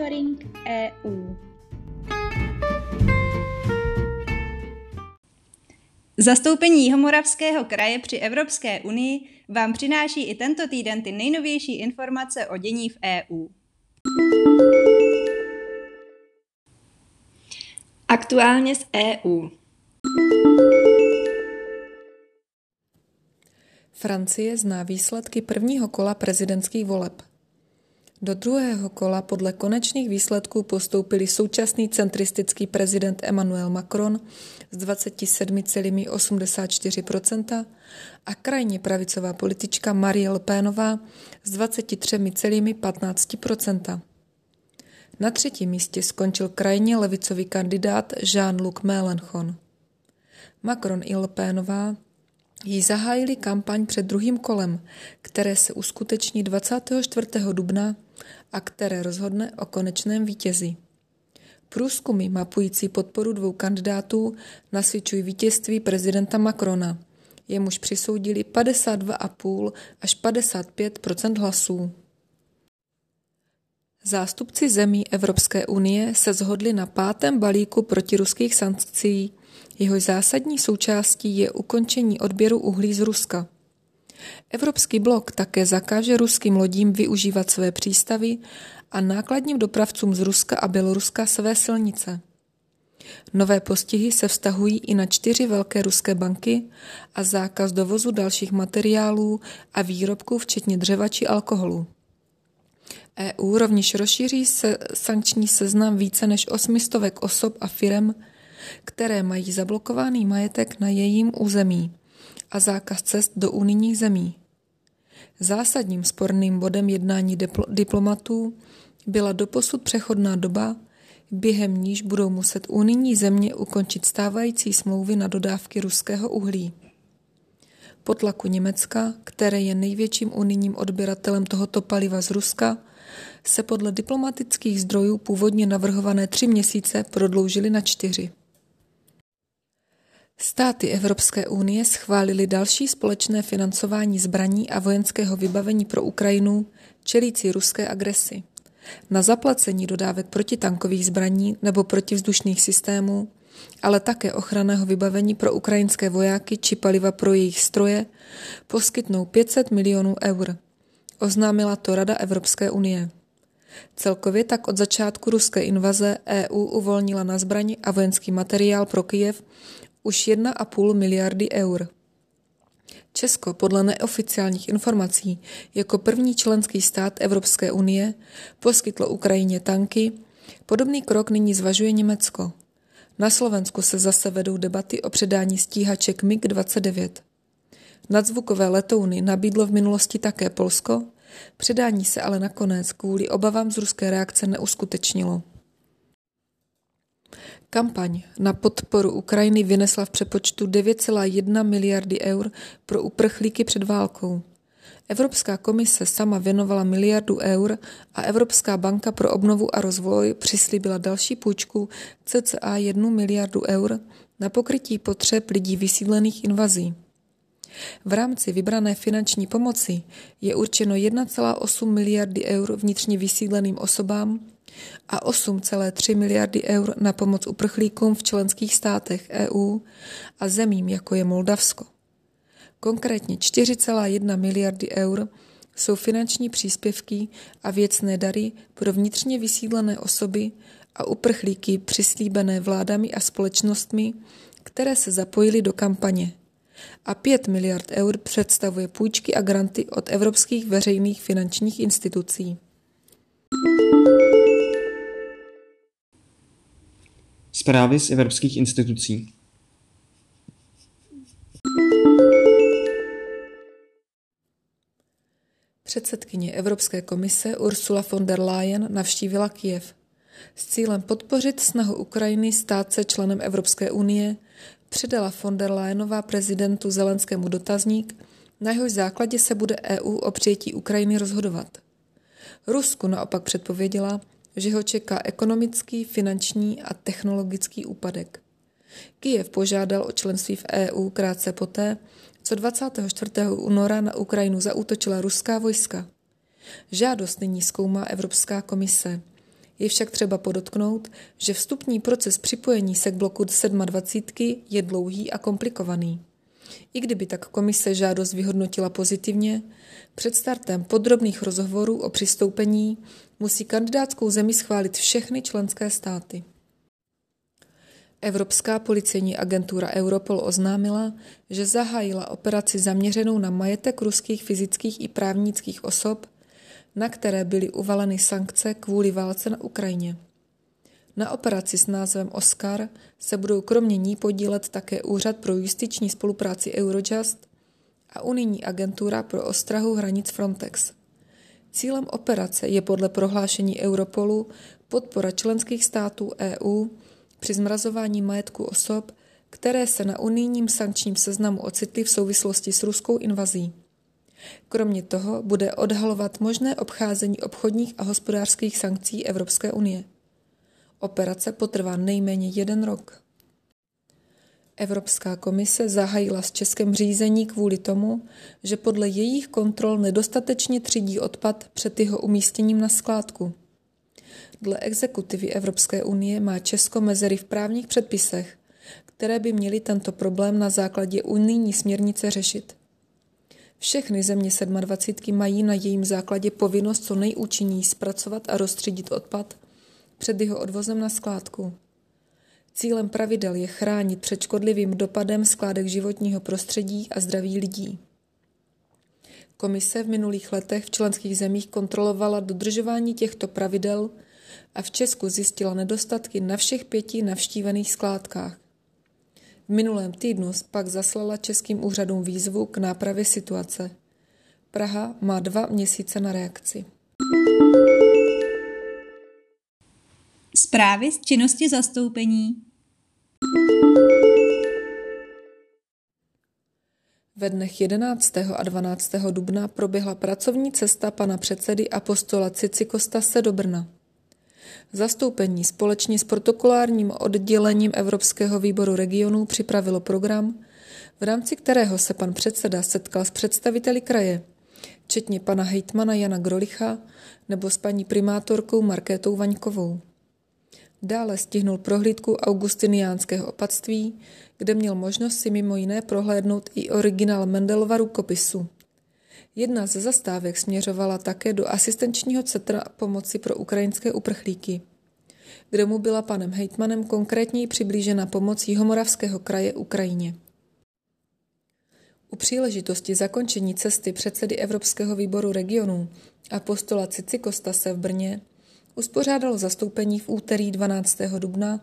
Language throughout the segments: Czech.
Monitoring EU. Zastoupení Jihomoravského kraje při Evropské unii vám přináší i tento týden ty nejnovější informace o dění v EU. Aktuálně z EU. Francie zná výsledky prvního kola prezidentských voleb. Do druhého kola podle konečných výsledků postoupili současný centristický prezident Emmanuel Macron s 27,84% a krajně pravicová politička Marie Le Penová s 23,15%. Na třetím místě skončil krajně levicový kandidát Jean-Luc Mélenchon. Macron i Le Penová jí zahájili kampaň před druhým kolem, které se uskuteční 24. dubna a které rozhodne o konečném vítězi. Průzkumy mapující podporu dvou kandidátů nasvědčují vítězství prezidenta Macrona. Jemuž přisoudili 52,5 až 55% hlasů. Zástupci zemí Evropské unie se zhodli na pátém balíku protiruských sankcí, jehož zásadní součástí je ukončení odběru uhlí z Ruska. Evropský blok také zakáže ruským lodím využívat své přístavy a nákladním dopravcům z Ruska a Běloruska své silnice. Nové postihy se vztahují i na čtyři velké ruské banky a zákaz dovozu dalších materiálů a výrobků, včetně dřeva či alkoholu. EU rovněž rozšíří se sankční seznam více než osmistovek osob a firem, které mají zablokovaný majetek na jejím území a zákaz cest do unijních zemí. Zásadním sporným bodem jednání diplomatů byla doposud přechodná doba, během níž budou muset unijní země ukončit stávající smlouvy na dodávky ruského uhlí. Po tlaku Německa, které je největším unijním odběratelem tohoto paliva z Ruska, se podle diplomatických zdrojů původně navrhované tři měsíce prodloužily na čtyři. Státy Evropské unie schválily další společné financování zbraní a vojenského vybavení pro Ukrajinu, čelící ruské agresi. Na zaplacení dodávek protitankových zbraní nebo protivzdušných systémů, ale také ochranného vybavení pro ukrajinské vojáky či paliva pro jejich stroje, poskytnou 500 milionů eur. Oznámila to Rada Evropské unie. Celkově tak od začátku ruské invaze EU uvolnila na zbraní a vojenský materiál pro Kyjev už 1,5 miliardy eur. Česko podle neoficiálních informací jako první členský stát Evropské unie poskytlo Ukrajině tanky, podobný krok nyní zvažuje Německo. Na Slovensku se zase vedou debaty o předání stíhaček MiG-29. Nadzvukové letouny nabídlo v minulosti také Polsko, předání se ale nakonec kvůli obavám z ruské reakce neuskutečnilo. Kampaň na podporu Ukrajiny vynesla v přepočtu 9,1 miliardy eur pro uprchlíky před válkou. Evropská komise sama věnovala miliardu eur a Evropská banka pro obnovu a rozvoj přislíbila další půjčku cca 1 miliardu eur na pokrytí potřeb lidí vysídlených invazí. V rámci vybrané finanční pomoci je určeno 1,8 miliardy eur vnitřně vysídleným osobám a 8,3 miliardy eur na pomoc uprchlíkům v členských státech EU a zemím, jako je Moldavsko. Konkrétně 4,1 miliardy eur jsou finanční příspěvky a věcné dary pro vnitřně vysídlené osoby a uprchlíky přislíbené vládami a společnostmi, které se zapojily do kampaně. A 5 miliard eur představuje půjčky a granty od evropských veřejných finančních institucí. Zprávy z evropských institucí. Předsedkyně Evropské komise Ursula von der Leyen navštívila Kijev s cílem podpořit snahu Ukrajiny stát se členem Evropské unie, předala von der Leyenová prezidentu Zelenskému dotazník, na jehož základě se bude EU o přijetí Ukrajiny rozhodovat. Rusku naopak předpověděla, že ho čeká ekonomický, finanční a technologický úpadek. Kijev požádal o členství v EU krátce poté, co 24. února na Ukrajinu zaútočila ruská vojska. Žádost nyní zkoumá Evropská komise. Je však třeba podotknout, že vstupní proces připojení se k bloku 27 je dlouhý a komplikovaný. I kdyby tak komise žádost vyhodnotila pozitivně, před startem podrobných rozhovorů o přistoupení musí kandidátskou zemi schválit všechny členské státy. Evropská policejní agentura Europol oznámila, že zahájila operaci zaměřenou na majetek ruských fyzických i právnických osob, na které byly uvaleny sankce kvůli válce na Ukrajině. Na operaci s názvem Oscar se budou kromě ní podílet také Úřad pro justiční spolupráci Eurojust a unijní agentura pro ostrahu hranic Frontex. Cílem operace je podle prohlášení Europolu podpora členských států EU při zmrazování majetku osob, které se na unijním sankčním seznamu ocitly v souvislosti s ruskou invazí. Kromě toho bude odhalovat možné obcházení obchodních a hospodářských sankcí Evropské unie. Operace potrvá nejméně jeden rok. Evropská komise zahájila s Českem řízení kvůli tomu, že podle jejich kontrol nedostatečně třídí odpad před jeho umístěním na skládku. Dle exekutivy Evropské unie má Česko mezery v právních předpisech, které by měly tento problém na základě unijní směrnice řešit. Všechny země 27 mají na jejím základě povinnost co nejúčinněji zpracovat a rozstředit odpad před jeho odvozem na skládku. Cílem pravidel je chránit před škodlivým dopadem skládek životního prostředí a zdraví lidí. Komise v minulých letech v členských zemích kontrolovala dodržování těchto pravidel a v Česku zjistila nedostatky na všech pěti navštívených skládkách. V minulém týdnu pak zaslala českým úřadům výzvu k nápravě situace. Praha má dva měsíce na reakci. Zprávy z činnosti zastoupení Ve dnech 11. a 12. dubna proběhla pracovní cesta pana předsedy apostola Cicikostase do Brna. Zastoupení společně s protokolárním oddělením Evropského výboru regionů připravilo program, v rámci kterého se pan předseda setkal s představiteli kraje, včetně pana hejtmana Jana Grolicha nebo s paní primátorkou Markétou Vaňkovou. Dále stihnul prohlídku augustiniánského opatství, kde měl možnost si mimo jiné prohlédnout i originál Mendelova rukopisu. Jedna ze zastávek směřovala také do asistenčního centra pomoci pro ukrajinské uprchlíky, kde mu byla panem hejtmanem konkrétněji přiblížena pomoc Jihomoravského kraje Ukrajině. U příležitosti zakončení cesty předsedy Evropského výboru regionů a postola Cicikosta se v Brně uspořádalo zastoupení v úterý 12. dubna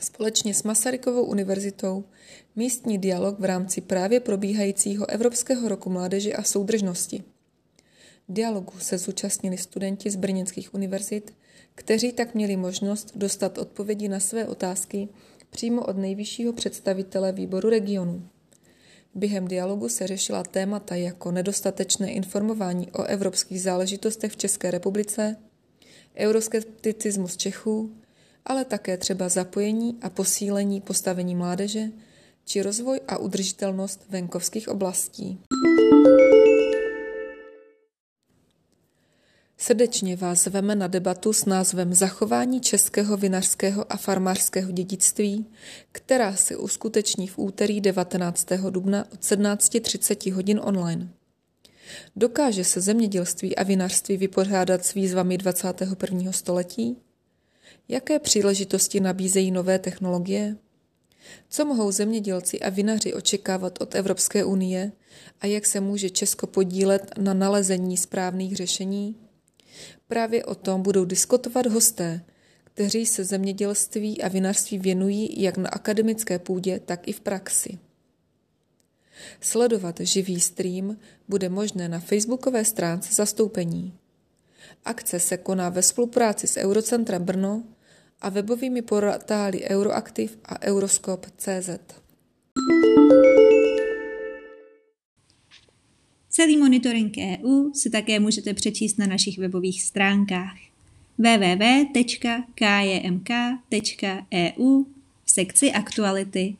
společně s Masarykovou univerzitou místní dialog v rámci právě probíhajícího Evropského roku mládeže a soudržnosti. Dialogu se zúčastnili studenti z brněnských univerzit, kteří tak měli možnost dostat odpovědi na své otázky přímo od nejvyššího představitele výboru regionu. Během dialogu se řešila témata jako nedostatečné informování o evropských záležitostech v České republice, euroskepticismus Čechů, ale také třeba zapojení a posílení postavení mládeže či rozvoj a udržitelnost venkovských oblastí. Srdečně vás zveme na debatu s názvem Zachování českého vinařského a farmářského dědictví, která se uskuteční v úterý 19. dubna od 17.30 hodin online. Dokáže se zemědělství a vinařství vypořádat s výzvami 21. století? Jaké příležitosti nabízejí nové technologie? Co mohou zemědělci a vinaři očekávat od Evropské unie a jak se může Česko podílet na nalezení správných řešení? Právě o tom budou diskutovat hosté, kteří se zemědělství a vinařství věnují jak na akademické půdě, tak i v praxi. Sledovat živý stream bude možné na facebookové stránce zastoupení. Akce se koná ve spolupráci s Eurocentrem Brno a webovými portály Euroaktiv a Euroskop.cz. Celý monitoring EU si také můžete přečíst na našich webových stránkách www.kjmk.eu v sekci aktuality.